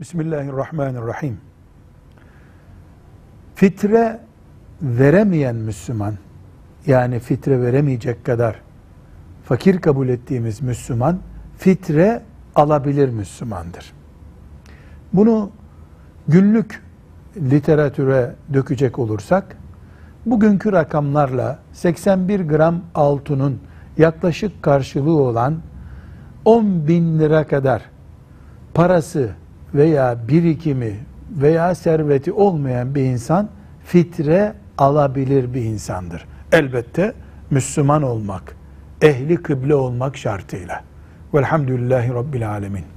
Bismillahirrahmanirrahim. Fitre veremeyen Müslüman, yani fitre veremeyecek kadar fakir kabul ettiğimiz Müslüman, fitre alabilir Müslümandır. Bunu günlük literatüre dökecek olursak, bugünkü rakamlarla 81 gram altının yaklaşık karşılığı olan 10 bin lira kadar parası veya birikimi veya serveti olmayan bir insan fitre alabilir bir insandır. Elbette Müslüman olmak, ehli kıble olmak şartıyla. Velhamdülillahi Rabbil Alemin.